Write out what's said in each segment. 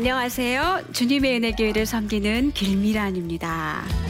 안녕하세요. 주님의 은혜 교회를 섬기는 길미란입니다.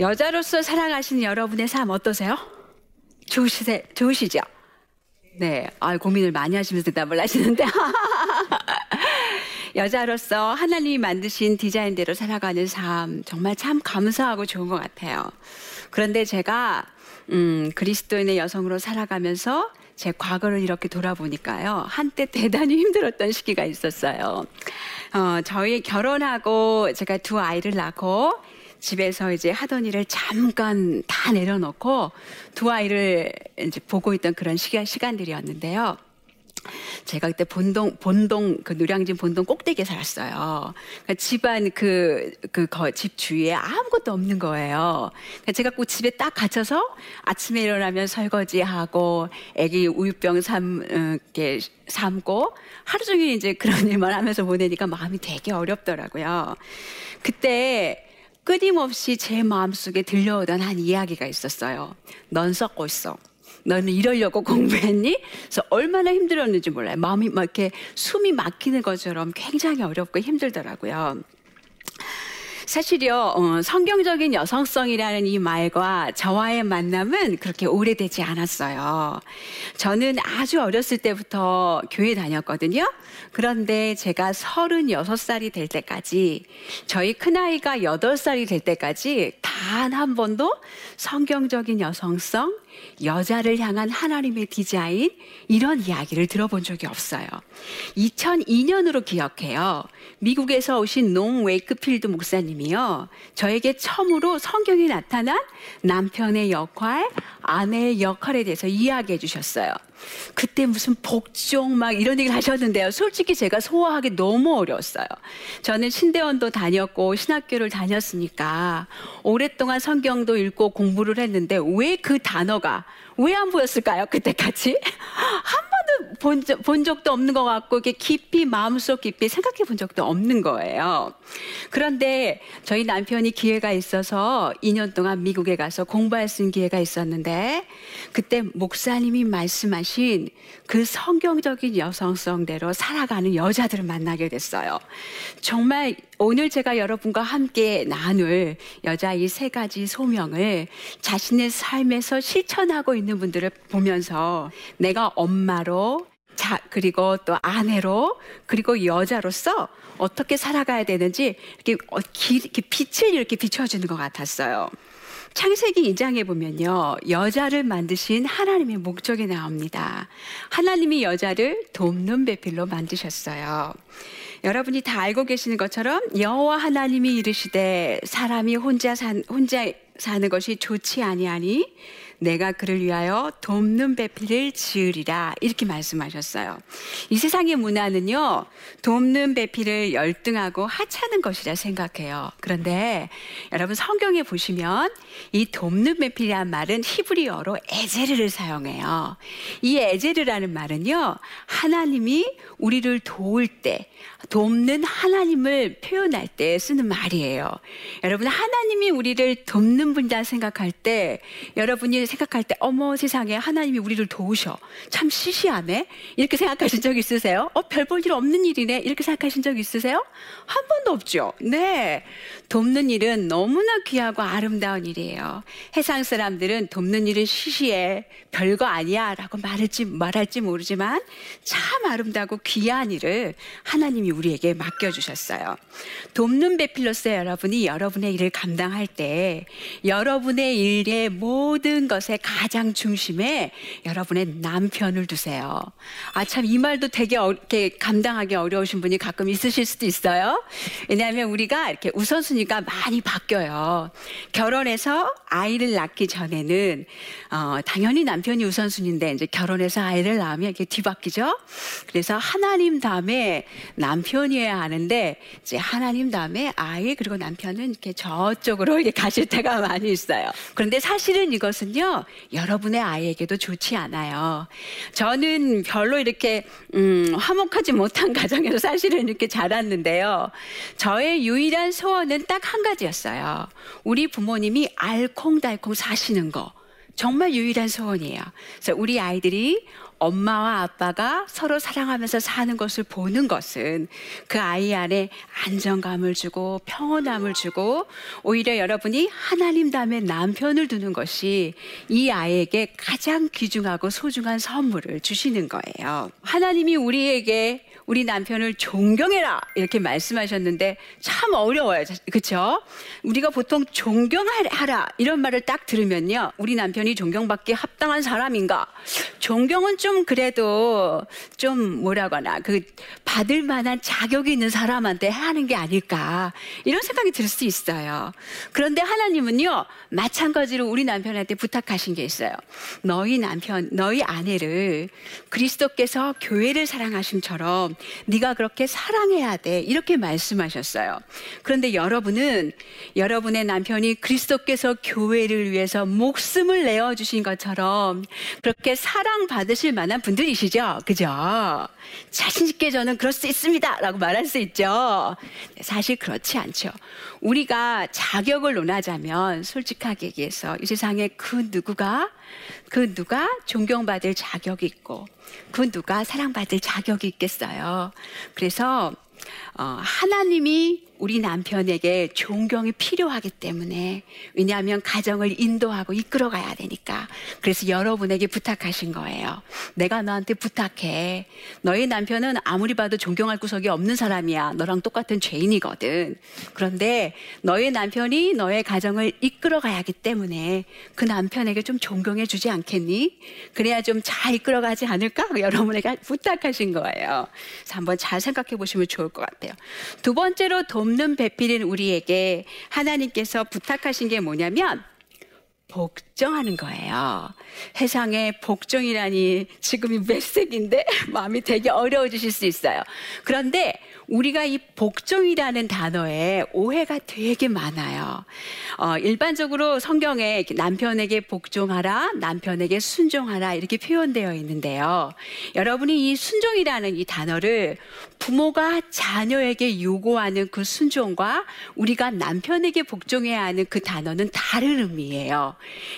여자로서 살아가시는 여러분의 삶 어떠세요? 좋으시세, 좋으시죠? 네, 아, 고민을 많이 하시면서 대답을 하시는데. 여자로서 하나님이 만드신 디자인대로 살아가는 삶, 정말 참 감사하고 좋은 것 같아요. 그런데 제가, 음, 그리스도인의 여성으로 살아가면서 제 과거를 이렇게 돌아보니까요. 한때 대단히 힘들었던 시기가 있었어요. 어, 저희 결혼하고 제가 두 아이를 낳고 집에서 이제 하던 일을 잠깐 다 내려놓고 두 아이를 이제 보고 있던 그런 시간, 시간들이었는데요. 제가 그때 본동 본동 그 누량진 본동 꼭대기에 살았어요. 그러니까 집안 그그집 주위에 아무것도 없는 거예요. 그러니까 제가 꼭 집에 딱 갇혀서 아침에 일어나면 설거지하고 아기 우유병 삶 이렇게 삶고 하루 종일 이제 그런 일만 하면서 보내니까 마음이 되게 어렵더라고요. 그때 끊임없이 제 마음속에 들려오던 한 이야기가 있었어요. 넌 썩고 있어. 너는 이러려고 공부했니? 그래서 얼마나 힘들었는지 몰라요. 마음이 막 이렇게 숨이 막히는 것처럼 굉장히 어렵고 힘들더라고요. 사실요, 어, 성경적인 여성성이라는 이 말과 저와의 만남은 그렇게 오래되지 않았어요. 저는 아주 어렸을 때부터 교회 다녔거든요. 그런데 제가 36살이 될 때까지, 저희 큰아이가 8살이 될 때까지 단 한 번도 성경적인 여성성, 여자를 향한 하나님의 디자인, 이런 이야기를 들어본 적이 없어요. 2002년으로 기억해요. 미국에서 오신 농 웨이크필드 목사님이요. 저에게 처음으로 성경에 나타난 남편의 역할, 아내의 역할에 대해서 이야기해 주셨어요. 그때 무슨 복종 막 이런 얘기를 하셨는데요. 솔직히 제가 소화하기 너무 어려웠어요. 저는 신대원도 다녔고 신학교를 다녔으니까 오랫동안 성경도 읽고 공부를 했는데 왜 그 단어가 왜 안 보였을까요? 그때까지? 한 번도 본, 적, 본 적도 없는 것 같고 이게 깊이 마음속 깊이 생각해 본 적도 없는 거예요. 그런데 저희 남편이 기회가 있어서 2년 동안 미국에 가서 공부할 수 있는 기회가 있었는데 그때 목사님이 말씀하신 그 성경적인 여성성대로 살아가는 여자들을 만나게 됐어요. 정말 오늘 제가 여러분과 함께 나눌 여자 이세 가지 소명을 자신의 삶에서 실천하고 있는 분들을 보면서 내가 엄마로 자, 그리고 또 아내로, 그리고 여자로서 어떻게 살아가야 되는지 이렇게, 어, 이렇게 빛을 이렇게 비춰주는 것 같았어요. 창세기 2장에 보면요. 여자를 만드신 하나님의 목적이 나옵니다. 하나님이 여자를 돕는 배필로 만드셨어요. 여러분이 다 알고 계시는 것처럼 여호와 하나님이 이르시되 사람이 혼자 산 혼자 사는 것이 좋지 아니하니 내가 그를 위하여 돕는 배필을 지으리라 이렇게 말씀하셨어요. 이 세상의 문화는요 돕는 배필을 열등하고 하찮은 것이라 생각해요. 그런데 여러분 성경에 보시면 이 돕는 배필이란 말은 히브리어로 에제르를 사용해요. 이 에제르라는 말은요 하나님이 우리를 도울 때 돕는 하나님을 표현할 때 쓰는 말이에요. 여러분 하나님이 우리를 돕는 분이다 생각할 때 여러분이 생각할 때 어머 세상에 하나님이 우리를 도우셔. 참 시시하네. 이렇게 생각하신 적 있으세요? 어, 별 볼 일 없는 일이네. 이렇게 생각하신 적 있으세요? 한 번도 없죠. 네. 돕는 일은 너무나 귀하고 아름다운 일이에요. 해상 사람들은 돕는 일은 시시해. 별거 아니야. 라고 말할지, 말할지 모르지만 참 아름다고 귀한 일을 하나님이 우리에게 맡겨주셨어요. 돕는 배필로서 여러분이 여러분의 일을 감당할 때 여러분의 일의 모든 것의 가장 중심에 여러분의 남편을 두세요. 아, 참, 이 말도 되게 어, 이렇게 감당하기 어려우신 분이 가끔 있으실 수도 있어요. 왜냐하면 우리가 이렇게 우선순위가 많이 바뀌어요. 결혼해서 아이를 낳기 전에는, 어, 당연히 남편이 우선순위인데, 이제 결혼해서 아이를 낳으면 이렇게 뒤바뀌죠? 그래서 하나님 다음에 남편이어야 하는데, 이제 하나님 다음에 아이, 그리고 남편은 이렇게 저쪽으로 이렇게 가실 때가 많이 있어요. 그런데 사실은 이것은요, 여러분의 아이에게도 좋지 않아요. 저는 별로 이렇게, 음, 화목하지 못한 가정에서 사실은 이렇게 자랐는데요. 저의 유일한 소원은 딱 한 가지였어요. 우리 부모님이 알콩달콩 사시는 거. 정말 유일한 소원이에요. 그래서 우리 아이들이 엄마와 아빠가 서로 사랑하면서 사는 것을 보는 것은 그 아이 안에 안정감을 주고 평온함을 주고 오히려 여러분이 하나님 다음에 남편을 두는 것이 이 아이에게 가장 귀중하고 소중한 선물을 주시는 거예요. 하나님이 우리에게 우리 남편을 존경해라 이렇게 말씀하셨는데 참 어려워요. 그렇죠? 우리가 보통 존경하라 이런 말을 딱 들으면요. 우리 남편이 존경받기 합당한 사람인가? 존경은 좀 그래도 좀 뭐라거나 그 받을 만한 자격이 있는 사람한테 하는 게 아닐까 이런 생각이 들 수 있어요. 그런데 하나님은요 마찬가지로 우리 남편한테 부탁하신 게 있어요. 너희 남편, 너희 아내를 그리스도께서 교회를 사랑하심처럼 네가 그렇게 사랑해야 돼. 이렇게 말씀하셨어요. 그런데 여러분은 여러분의 남편이 그리스도께서 교회를 위해서 목숨을 내어 주신 것처럼 그렇게 사랑받으실 만한 분들이시죠. 그죠? 자신 있게 저는 그럴 수 있습니다라고 말할 수 있죠. 사실 그렇지 않죠. 우리가 자격을 논하자면 솔직하게 얘기해서 이 세상에 그 누구가 그 누가 존경받을 자격이 있고 그 누가 사랑받을 자격이 있겠어요. 그래서 어, 하나님이 우리 남편에게 존경이 필요하기 때문에 왜냐하면 가정을 인도하고 이끌어가야 되니까 그래서 여러분에게 부탁하신 거예요. 내가 너한테 부탁해. 너희 남편은 아무리 봐도 존경할 구석이 없는 사람이야. 너랑 똑같은 죄인이거든. 그런데 너희 남편이 너의 가정을 이끌어가야 하기 때문에 그 남편에게 좀 존경해 주지 않겠니? 그래야 좀 잘 이끌어가지 않을까? 여러분에게 부탁하신 거예요. 그래서 한번 잘 생각해 보시면 좋을 것 같아요. 두 번째로 돕는 배필인 우리에게 하나님께서 부탁하신 게 뭐냐면 복종하는 거예요. 세상에 복종이라니 지금이 몇 세기인데 마음이 되게 어려워지실 수 있어요. 그런데 우리가 이 복종이라는 단어에 오해가 되게 많아요. 어, 일반적으로 성경에 남편에게 복종하라, 남편에게 순종하라 이렇게 표현되어 있는데요. 여러분이 이 순종이라는 이 단어를 부모가 자녀에게 요구하는 그 순종과 우리가 남편에게 복종해야 하는 그 단어는 다른 의미예요.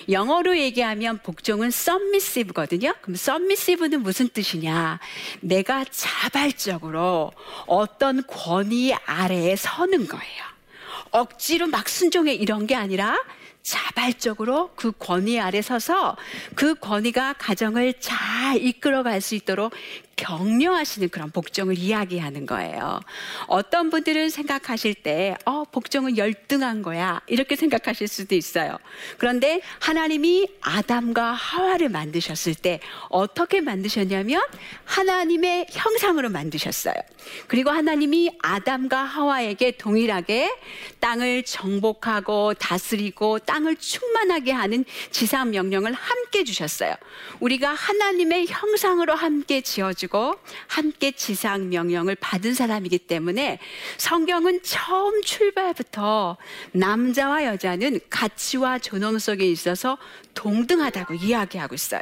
영어로 얘기하면 복종은 submissive거든요. 그럼 submissive는 무슨 뜻이냐? 내가 자발적으로 어떤 권위 아래에 서는 거예요. 억지로 막 순종해 이런 게 아니라 자발적으로 그 권위 아래 서서 그 권위가 가정을 잘 이끌어갈 수 있도록 격려하시는 그런 복종을 이야기하는 거예요. 어떤 분들은 생각하실 때, 어, 복종은 열등한 거야. 이렇게 생각하실 수도 있어요. 그런데 하나님이 아담과 하와를 만드셨을 때 어떻게 만드셨냐면 하나님의 형상으로 만드셨어요. 그리고 하나님이 아담과 하와에게 동일하게 땅을 정복하고 다스리고 땅을 충만하게 하는 지상 명령을 함께 주셨어요. 우리가 하나님의 형상으로 함께 지어주 가지고 함께 지상 명령을 받은 사람이기 때문에 성경은 처음 출발부터 남자와 여자는 가치와 존엄 속에 있어서 동등하다고 이야기하고 있어요.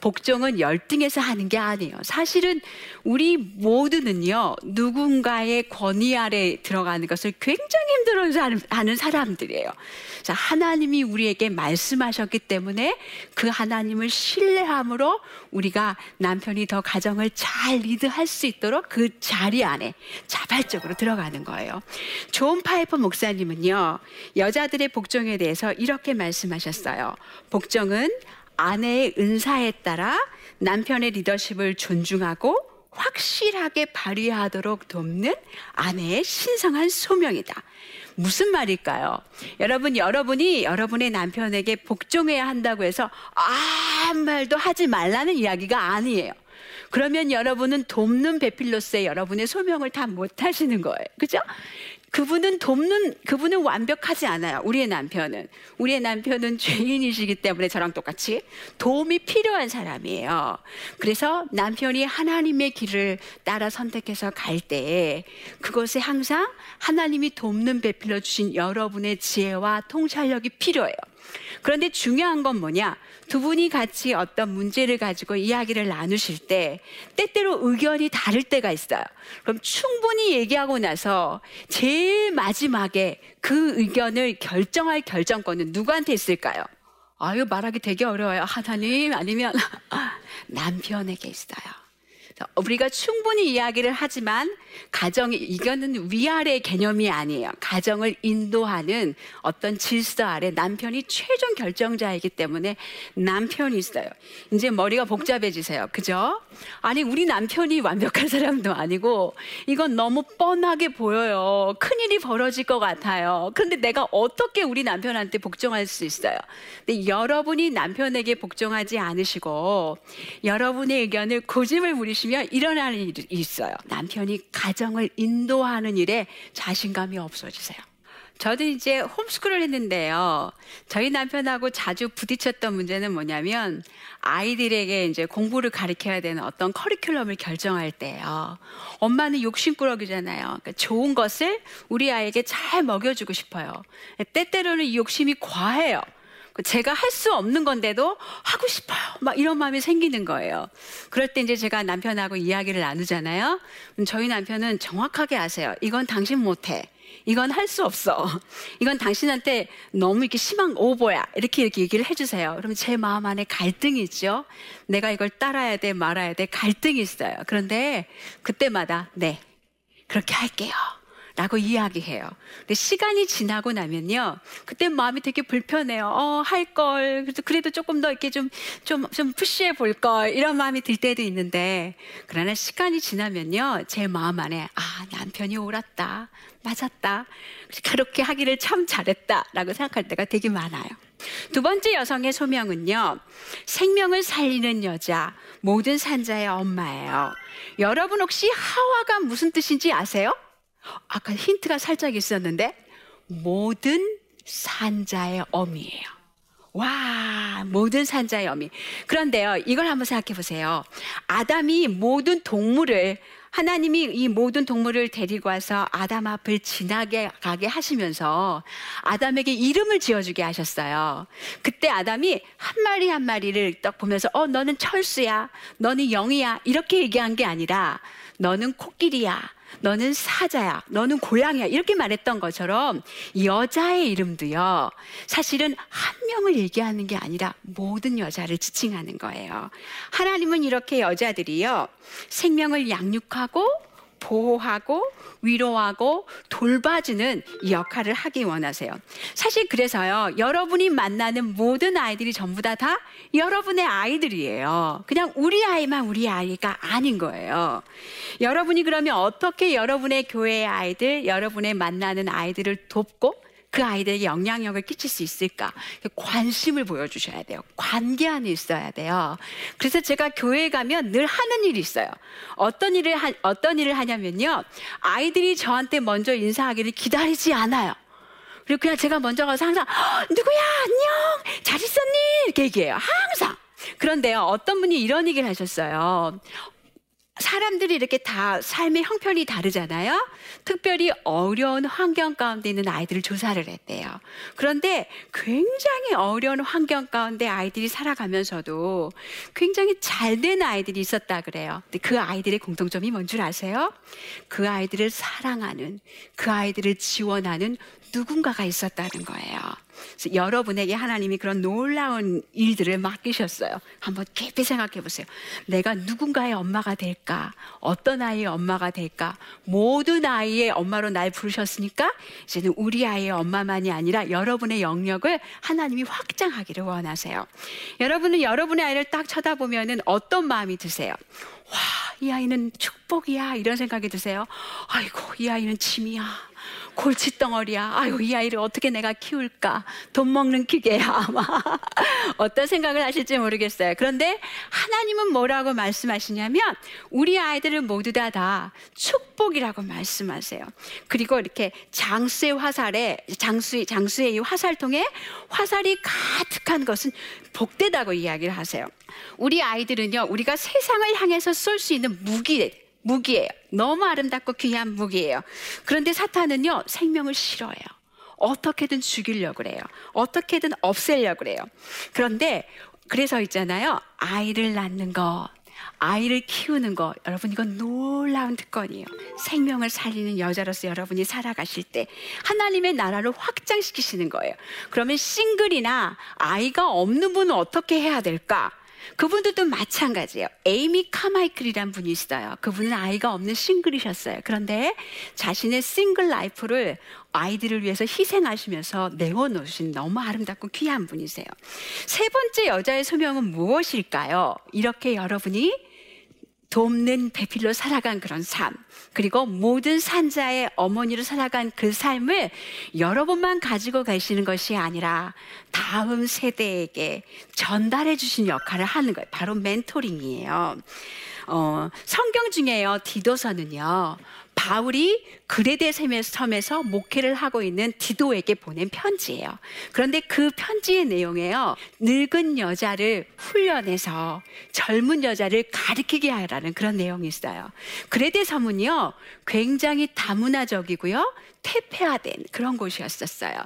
복종은 열등해서 하는 게 아니에요. 사실은 우리 모두는요, 누군가의 권위 아래 들어가는 것을 굉장히 힘들어 하는 사람들이에요. 자, 하나님이 우리에게 말씀하셨기 때문에 그 하나님을 신뢰함으로 우리가 남편이 더 가정을 잘 리드할 수 있도록 그 자리 안에 자발적으로 들어가는 거예요. 존 파이퍼 목사님은요, 여자들의 복종에 대해서 이렇게 말씀하셨어요. 복종은 아내의 은사에 따라 남편의 리더십을 존중하고 확실하게 발휘하도록 돕는 아내의 신성한 소명이다. 무슨 말일까요? 여러분, 여러분이 여러분의 남편에게 복종해야 한다고 해서 아무 말도 하지 말라는 이야기가 아니에요. 그러면 여러분은 돕는 베필로스의 여러분의 소명을 다 못 하시는 거예요. 그죠? 그분은 돕는 그분은 완벽하지 않아요. 우리의 남편은 우리의 남편은 죄인이시기 때문에 저랑 똑같이 도움이 필요한 사람이에요. 그래서 남편이 하나님의 길을 따라 선택해서 갈 때에 그것에 항상 하나님이 돕는 베풀어 주신 여러분의 지혜와 통찰력이 필요해요. 그런데 중요한 건 뭐냐? 두 분이 같이 어떤 문제를 가지고 이야기를 나누실 때 때때로 의견이 다를 때가 있어요. 그럼 충분히 얘기하고 나서 제일 마지막에 그 의견을 결정할 결정권은 누구한테 있을까요? 아유, 말하기 되게 어려워요. 하나님, 아니면 남편에게 있어요. 우리가 충분히 이야기를 하지만 가정이 이거는 위아래 개념이 아니에요. 가정을 인도하는 어떤 질서 아래 남편이 최종 결정자이기 때문에 남편이 있어요. 이제 머리가 복잡해지세요. 그죠? 아니 우리 남편이 완벽한 사람도 아니고 이건 너무 뻔하게 보여요. 큰일이 벌어질 것 같아요. 그런데 내가 어떻게 우리 남편한테 복종할 수 있어요? 근데 여러분이 남편에게 복종하지 않으시고 여러분의 의견을 고집을 부리시 면 보면 일어나는 일이 있어요. 남편이 가정을 인도하는 일에 자신감이 없어지세요. 저도 이제 홈스쿨을 했는데요. 저희 남편하고 자주 부딪혔던 문제는 뭐냐면 아이들에게 이제 공부를 가르쳐야 되는 어떤 커리큘럼을 결정할 때요. 엄마는 욕심꾸러기잖아요. 그러니까 좋은 것을 우리 아이에게 잘 먹여주고 싶어요. 때때로는 이 욕심이 과해요. 제가 할 수 없는 건데도 하고 싶어요. 막 이런 마음이 생기는 거예요. 그럴 때 이제 제가 남편하고 이야기를 나누잖아요. 저희 남편은 정확하게 아세요. 이건 당신 못해. 이건 할 수 없어. 이건 당신한테 너무 이렇게 심한 오버야. 이렇게 이렇게 얘기를 해주세요. 그러면 제 마음 안에 갈등이 있죠. 내가 이걸 따라야 돼, 말아야 돼. 갈등이 있어요. 그런데 그때마다 네, 그렇게 할게요. 라고 이야기해요. 근데 시간이 지나고 나면요. 그때 마음이 되게 불편해요. 어, 할 걸. 그래도, 그래도 조금 더 이렇게 좀, 좀, 좀 푸시해 볼 걸. 이런 마음이 들 때도 있는데. 그러나 시간이 지나면요. 제 마음 안에, 아, 남편이 옳았다. 맞았다. 그렇게 하기를 참 잘했다. 라고 생각할 때가 되게 많아요. 두 번째 여성의 소명은요. 생명을 살리는 여자, 모든 산자의 엄마예요. 여러분 혹시 하와가 무슨 뜻인지 아세요? 아까 힌트가 살짝 있었는데 모든 산자의 어미예요. 와, 모든 산자의 어미. 그런데요, 이걸 한번 생각해 보세요. 아담이 모든 동물을 하나님이 이 모든 동물을 데리고 와서 아담 앞을 지나게 가게 하시면서 아담에게 이름을 지어주게 하셨어요. 그때 아담이 한 마리 한 마리를 딱 보면서 어 너는 철수야, 너는 영이야 이렇게 얘기한 게 아니라 너는 코끼리야. 너는 사자야, 너는 고양이야. 이렇게 말했던 것처럼 여자의 이름도요, 사실은 한 명을 얘기하는 게 아니라 모든 여자를 지칭하는 거예요. 하나님은 이렇게 여자들이요, 생명을 양육하고 보호하고 위로하고 돌봐주는 역할을 하기 원하세요. 사실 그래서요, 여러분이 만나는 모든 아이들이 전부 다, 다 여러분의 아이들이에요. 그냥 우리 아이만 우리 아이가 아닌 거예요. 여러분이 그러면 어떻게 여러분의 교회의 아이들, 여러분의 만나는 아이들을 돕고 그 아이들에게 영향력을 끼칠 수 있을까? 관심을 보여주셔야 돼요. 관계 안에 있어야 돼요. 그래서 제가 교회에 가면 늘 하는 일이 있어요. 어떤 일을, 하, 어떤 일을 하냐면요. 아이들이 저한테 먼저 인사하기를 기다리지 않아요. 그리고 그냥 제가 먼저 가서 항상, 누구야, 안녕, 잘 있었니? 이렇게 얘기해요. 항상. 그런데요, 어떤 분이 이런 얘기를 하셨어요. 사람들이 이렇게 다 삶의 형편이 다르잖아요. 특별히 어려운 환경 가운데 있는 아이들을 조사를 했대요. 그런데 굉장히 어려운 환경 가운데 아이들이 살아가면서도 굉장히 잘 된 아이들이 있었다 그래요. 근데 그 아이들의 공통점이 뭔 줄 아세요? 그 아이들을 사랑하는, 그 아이들을 지원하는 누군가가 있었다는 거예요. 여러분에게 하나님이 그런 놀라운 일들을 맡기셨어요. 한번 깊이 생각해 보세요. 내가 누군가의 엄마가 될까? 어떤 아이의 엄마가 될까? 모든 아이의 엄마로 날 부르셨으니까 이제는 우리 아이의 엄마만이 아니라 여러분의 영역을 하나님이 확장하기를 원하세요. 여러분은 여러분의 아이를 딱 쳐다보면은 어떤 마음이 드세요? 와, 이 아이는 축복이야. 이런 생각이 드세요. 아이고, 이 아이는 짐이야. 골칫덩어리야. 아유, 이 아이를 어떻게 내가 키울까? 돈 먹는 기계야. 아마. 어떤 생각을 하실지 모르겠어요. 그런데 하나님은 뭐라고 말씀하시냐면 우리 아이들을 모두 다 다 축복이라고 말씀하세요. 그리고 이렇게 장수의 화살에 장수 장수의 이 화살통에 화살이 가득한 것은 복되다고 이야기를 하세요. 우리 아이들은요, 우리가 세상을 향해서 쏠 수 있는 무기 무기예요. 너무 아름답고 귀한 무기예요. 그런데 사탄은요, 생명을 싫어해요. 어떻게든 죽이려고 그래요. 어떻게든 없애려고 그래요. 그런데 그래서 있잖아요. 아이를 낳는 것, 아이를 키우는 것, 여러분 이건 놀라운 특권이에요. 생명을 살리는 여자로서 여러분이 살아가실 때 하나님의 나라를 확장시키시는 거예요. 그러면 싱글이나 아이가 없는 분은 어떻게 해야 될까? 그분들도 마찬가지예요. 에이미 카마이클이란 분이 있어요. 그분은 아이가 없는 싱글이셨어요. 그런데 자신의 single life를 아이들을 위해서 희생하시면서 내어놓으신 너무 아름답고 귀한 분이세요. 세 번째 여자의 소명은 무엇일까요? 이렇게 여러분이 돕는 배필로 살아간 그런 삶, 그리고 모든 산자의 어머니로 살아간 그 삶을 여러분만 가지고 계시는 것이 아니라 다음 세대에게 전달해 주신 역할을 하는 거예요. 바로 멘토링이에요. 어, 성경 중에요, 디도서는요, 바울이 그레데 섬에서 목회를 하고 있는 디도에게 보낸 편지예요. 그런데 그 편지의 내용에요. 늙은 여자를 훈련해서 젊은 여자를 가르치게 하라는 그런 내용이 있어요. 그레데 섬은요. 굉장히 다문화적이고요. 퇴폐화된 그런 곳이었었어요.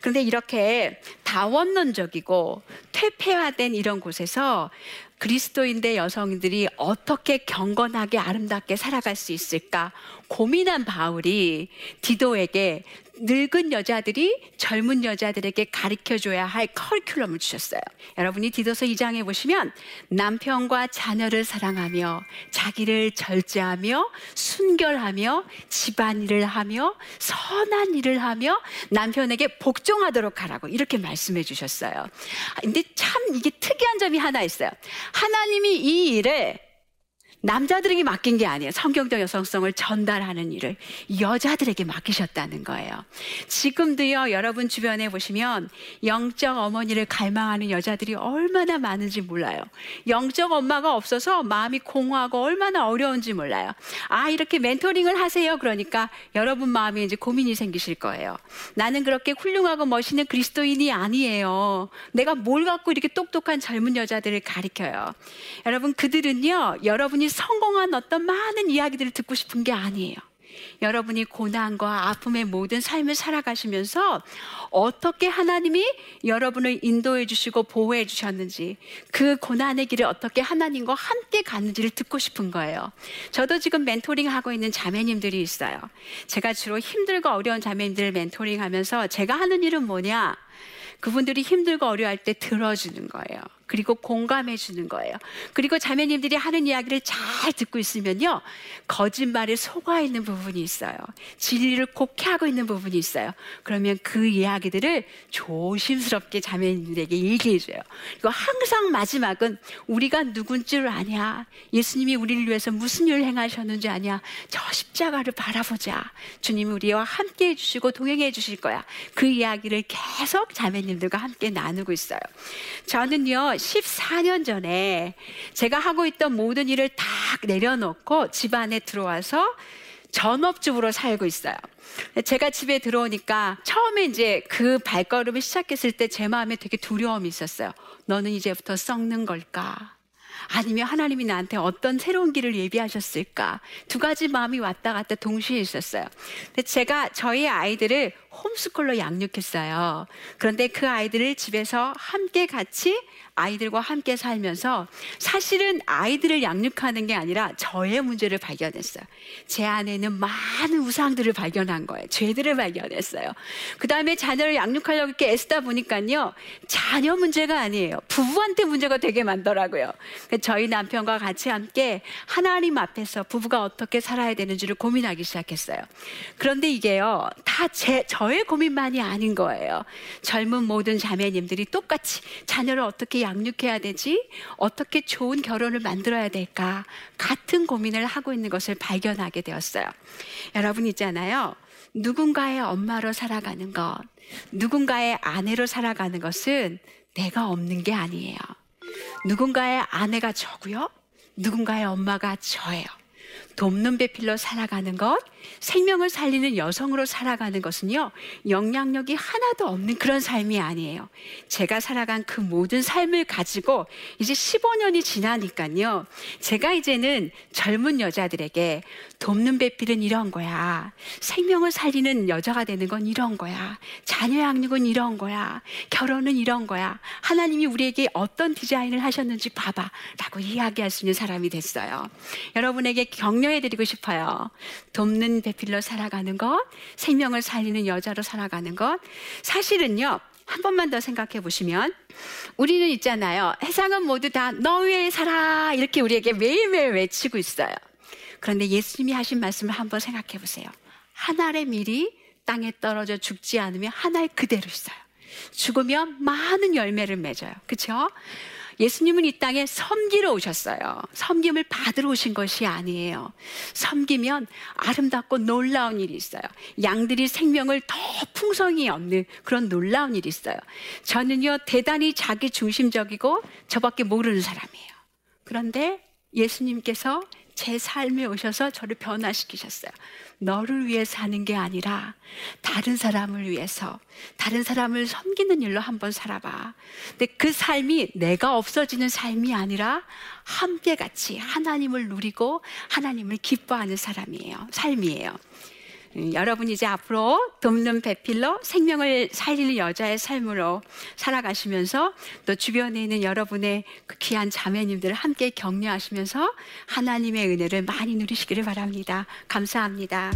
그런데 이렇게 다원론적이고 퇴폐화된 이런 곳에서 그리스도인대 여성들이 어떻게 경건하게 아름답게 살아갈 수 있을까 고민한 바울이 디도에게 늙은 여자들이 젊은 여자들에게 가르쳐 줘야 할 커리큘럼을 주셨어요. 여러분이 디도서 2장에 보시면 남편과 자녀를 사랑하며 자기를 절제하며 순결하며 집안일을 하며 선한 일을 하며 남편에게 복종하도록 하라고 이렇게 말씀해 주셨어요. 근데 참 이게 특이한 점이 하나 있어요. 하나님이 이 일을 남자들에게 맡긴 게 아니에요. 성경적 여성성을 전달하는 일을 여자들에게 맡기셨다는 거예요. 지금도요, 여러분 주변에 보시면 영적 어머니를 갈망하는 여자들이 얼마나 많은지 몰라요. 영적 엄마가 없어서 마음이 공허하고 얼마나 어려운지 몰라요. 아, 이렇게 멘토링을 하세요. 그러니까 여러분 마음에 이제 고민이 생기실 거예요. 나는 그렇게 훌륭하고 멋있는 그리스도인이 아니에요. 내가 뭘 갖고 이렇게 똑똑한 젊은 여자들을 가리켜요. 여러분, 그들은요, 여러분이 성공한 어떤 많은 이야기들을 듣고 싶은 게 아니에요. 여러분이 고난과 아픔의 모든 삶을 살아가시면서 어떻게 하나님이 여러분을 인도해 주시고 보호해 주셨는지 그 고난의 길을 어떻게 하나님과 함께 가는지를 듣고 싶은 거예요. 저도 지금 멘토링 하고 있는 자매님들이 있어요. 제가 주로 힘들고 어려운 자매님들을 멘토링 하면서 제가 하는 일은 뭐냐? 그분들이 힘들고 어려워할 때 들어주는 거예요. 그리고 공감해 주는 거예요. 그리고 자매님들이 하는 이야기를 잘 듣고 있으면요. 거짓말에 속아 있는 부분이 있어요. 진리를 곡해하고 있는 부분이 있어요. 그러면 그 이야기들을 조심스럽게 자매님들에게 얘기해 줘요. 그리고 항상 마지막은 우리가 누군 줄 아냐? 예수님이 우리를 위해서 무슨 일을 행하셨는지 아냐? 저 십자가를 바라보자. 주님이 우리와 함께 해 주시고 동행해 주실 거야. 그 이야기를 계속 자매님들과 함께 나누고 있어요. 저는요. 14년 전에 제가 하고 있던 모든 일을 다 내려놓고 집 안에 들어와서 전업주부로 살고 있어요. 제가 집에 들어오니까 처음에 이제 그 발걸음을 시작했을 때 제 마음에 되게 두려움이 있었어요. 너는 이제부터 썩는 걸까? 아니면 하나님이 나한테 어떤 새로운 길을 예비하셨을까? 두 가지 마음이 왔다 갔다 동시에 있었어요. 근데 제가 저희 아이들을 홈스쿨로 양육했어요. 그런데 그 아이들을 집에서 함께 같이 아이들과 함께 살면서 사실은 아이들을 양육하는 게 아니라 저의 문제를 발견했어요. 제 안에는 많은 우상들을 발견한 거예요. 죄들을 발견했어요. 그 다음에 자녀를 양육하려고 이렇게 애쓰다 보니까요. 자녀 문제가 아니에요. 부부한테 문제가 되게 많더라고요. 저희 남편과 같이 함께 하나님 앞에서 부부가 어떻게 살아야 되는지를 고민하기 시작했어요. 그런데 이게요. 다 제, 저의 고민만이 아닌 거예요. 젊은 모든 자매님들이 똑같이 자녀를 어떻게 양육해야 되지? 어떻게 좋은 결혼을 만들어야 될까? 같은 고민을 하고 있는 것을 발견하게 되었어요. 여러분 있잖아요. 누군가의 엄마로 살아가는 것, 누군가의 아내로 살아가는 것은 내가 없는 게 아니에요. 누군가의 아내가 저고요. 누군가의 엄마가 저예요. 돕는 배필로 살아가는 것, 생명을 살리는 여성으로 살아가는 것은요, 영향력이 하나도 없는 그런 삶이 아니에요. 제가 살아간 그 모든 삶을 가지고 이제 15년이 지나니까요, 제가 이제는 젊은 여자들에게 돕는 배필은 이런 거야. 생명을 살리는 여자가 되는 건 이런 거야. 자녀 양육은 이런 거야. 결혼은 이런 거야. 하나님이 우리에게 어떤 디자인을 하셨는지 봐봐. 라고 이야기할 수 있는 사람이 됐어요. 여러분에게 격려해 드리고 싶어요. 돕는 배필로 살아가는 것, 생명을 살리는 여자로 살아가는 것. 사실은요, 한 번만 더 생각해 보시면 우리는 있잖아요. 해상은 모두 다 너 위에 살아. 이렇게 우리에게 매일매일 외치고 있어요. 그런데 예수님이 하신 말씀을 한번 생각해 보세요. 한 알의 밀이 땅에 떨어져 죽지 않으면 한 알 그대로 있어요. 죽으면 많은 열매를 맺어요. 그렇죠? 예수님은 이 땅에 섬기러 오셨어요. 섬김을 받으러 오신 것이 아니에요. 섬기면 아름답고 놀라운 일이 있어요. 양들이 생명을 더 풍성히 얻는 그런 놀라운 일이 있어요. 저는요, 대단히 자기 중심적이고 저밖에 모르는 사람이에요. 그런데 예수님께서 제 삶에 오셔서 저를 변화시키셨어요. 너를 위해 사는 게 아니라 다른 사람을 위해서, 다른 사람을 섬기는 일로 한번 살아봐. 근데 그 삶이 내가 없어지는 삶이 아니라 함께 같이 하나님을 누리고 하나님을 기뻐하는 사람이에요. 삶이에요. 음, 여러분이 이제 앞으로 돕는 배필로 생명을 살리는 여자의 삶으로 살아가시면서 또 주변에 있는 여러분의 그 귀한 자매님들을 함께 격려하시면서 하나님의 은혜를 많이 누리시기를 바랍니다. 감사합니다.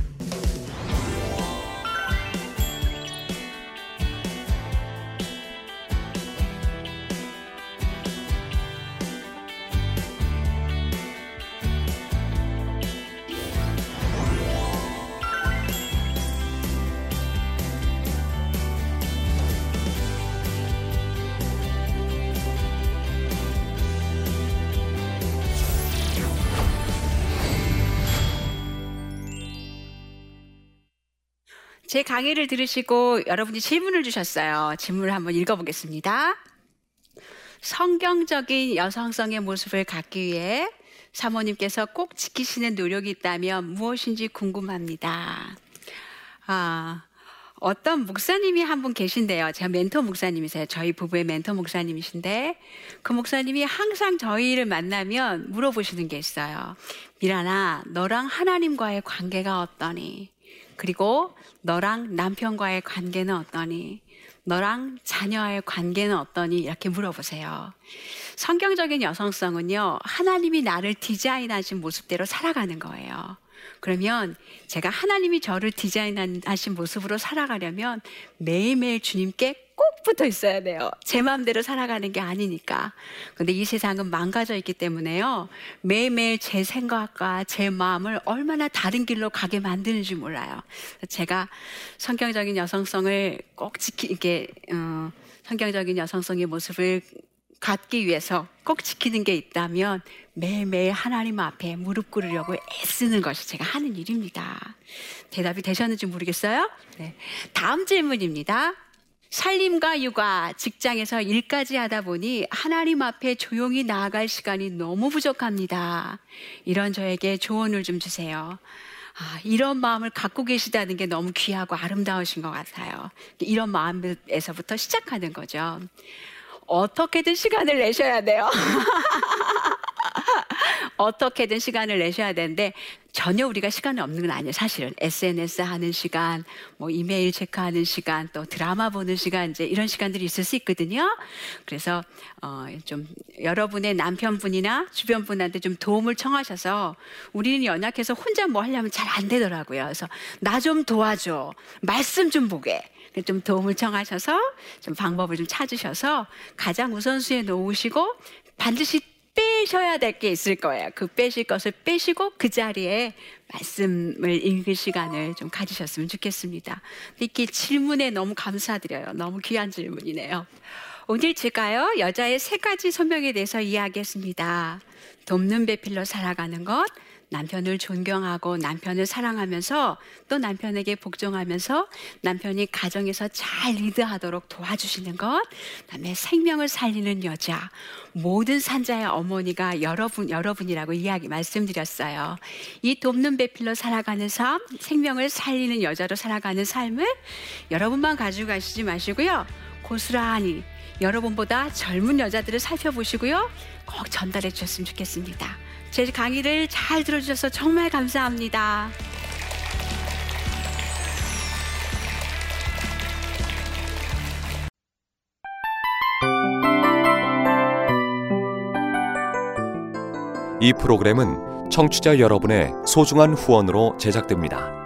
제 강의를 들으시고 여러분이 질문을 주셨어요. 질문을 한번 읽어보겠습니다. 성경적인 여성성의 모습을 갖기 위해 사모님께서 꼭 지키시는 노력이 있다면 무엇인지 궁금합니다. 아, 어떤 목사님이 한 분 계신데요. 제가 멘토 목사님이세요. 저희 부부의 멘토 목사님이신데 그 목사님이 항상 저희를 만나면 물어보시는 게 있어요. 미란아, 너랑 하나님과의 관계가 어떠니? 그리고 너랑 남편과의 관계는 어떠니? 너랑 자녀와의 관계는 어떠니? 이렇게 물어보세요. 성경적인 여성성은요, 하나님이 나를 디자인하신 모습대로 살아가는 거예요. 그러면 제가 하나님이 저를 디자인하신 모습으로 살아가려면 매일매일 주님께 꼭 붙어 있어야 돼요. 제 마음대로 살아가는 게 아니니까. 근데 이 세상은 망가져 있기 때문에요. 매일매일 제 생각과 제 마음을 얼마나 다른 길로 가게 만드는지 몰라요. 제가 성경적인 여성성을 꼭 지키, 이게, 어, 성경적인 여성성의 모습을 갖기 위해서 꼭 지키는 게 있다면 매일매일 하나님 앞에 무릎 꿇으려고 애쓰는 것이 제가 하는 일입니다. 대답이 되셨는지 모르겠어요? 네. 다음 질문입니다. 살림과 육아, 직장에서 일까지 하다 보니 하나님 앞에 조용히 나아갈 시간이 너무 부족합니다. 이런 저에게 조언을 좀 주세요. 아, 이런 마음을 갖고 계시다는 게 너무 귀하고 아름다우신 것 같아요. 이런 마음에서부터 시작하는 거죠. 어떻게든 시간을 내셔야 돼요. 어떻게든 시간을 내셔야 되는데 전혀 우리가 시간이 없는 건 아니에요. 사실은 SNS 하는 시간, 뭐 이메일 체크하는 시간, 또 드라마 보는 시간 이제 이런 시간들이 있을 수 있거든요. 그래서 어, 좀 여러분의 남편분이나 주변 분한테 좀 도움을 청하셔서 우리는 연약해서 혼자 뭐 하려면 잘 안 되더라고요. 그래서 나 좀 도와줘, 말씀 좀 보게. 좀 도움을 청하셔서 좀 방법을 좀 찾으셔서 가장 우선순위에 놓으시고 반드시 빼셔야 될 게 있을 거예요. 그 빼실 것을 빼시고 그 자리에 말씀을 읽을 시간을 좀 가지셨으면 좋겠습니다. 이렇게 질문에 너무 감사드려요. 너무 귀한 질문이네요. 오늘 제가요, 여자의 세 가지 소명에 대해서 이야기했습니다. 돕는 배필로 살아가는 것, 남편을 존경하고 남편을 사랑하면서 또 남편에게 복종하면서 남편이 가정에서 잘 리드하도록 도와주시는 것, 그다음에 생명을 살리는 여자, 모든 산자의 어머니가 여러분 여러분이라고 이야기 말씀드렸어요. 이 돕는 배필로 살아가는 삶, 생명을 살리는 여자로 살아가는 삶을 여러분만 가지고 가시지 마시고요. 고스란히 여러분보다 젊은 여자들을 살펴보시고요. 꼭 전달해 주셨으면 좋겠습니다. 제 강의를 잘 들어주셔서 정말 감사합니다. 이 프로그램은 청취자 여러분의 소중한 후원으로 제작됩니다.